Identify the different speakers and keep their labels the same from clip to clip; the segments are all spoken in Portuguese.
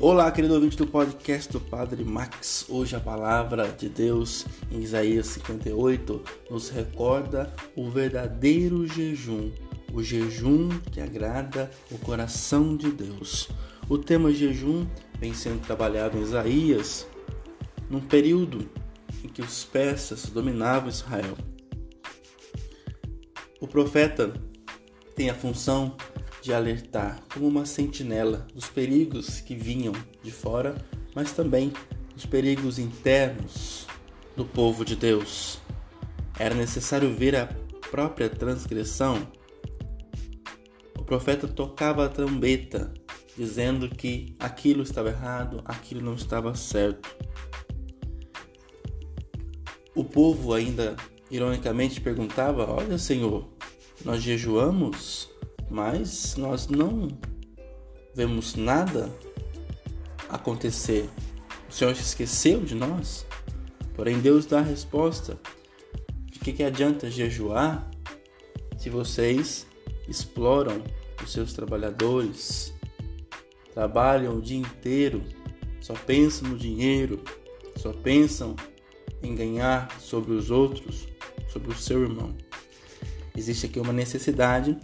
Speaker 1: Olá, querido ouvinte do podcast do Padre Max. Hoje a palavra de Deus em Isaías 58 nos recorda o verdadeiro jejum, o jejum que agrada o coração de Deus. O tema jejum vem sendo trabalhado em Isaías num período em que os persas dominavam Israel. O profeta tem a função de alertar como uma sentinela dos perigos que vinham de fora, mas também dos perigos internos do povo de Deus. Era necessário ver a própria transgressão. O profeta tocava a trombeta, dizendo que aquilo estava errado, aquilo não estava certo. O povo ainda ironicamente perguntava: Olha, Senhor, nós jejuamos mas nós não vemos nada acontecer. O Senhor se esqueceu de nós? Porém, Deus dá a resposta. De que, que adianta jejuar se vocês exploram os seus trabalhadores, trabalham o dia inteiro, só pensam no dinheiro, só pensam em ganhar sobre os outros, sobre o seu irmão? Existe aqui uma necessidade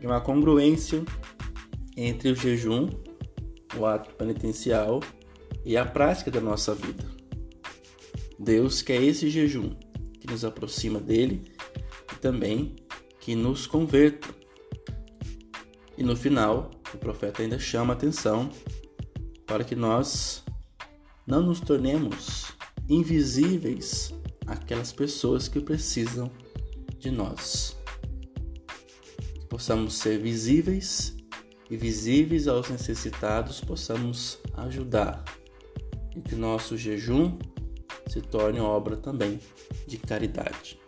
Speaker 1: de uma congruência entre o jejum, o ato penitencial e a prática da nossa vida. Deus quer esse jejum que nos aproxima dele e também que nos converta. E no final, o profeta ainda chama a atenção para que nós não nos tornemos invisíveis àquelas pessoas que precisam de nós possamos ser visíveis e visíveis aos necessitados, possamos ajudar e que nosso jejum se torne obra também de caridade.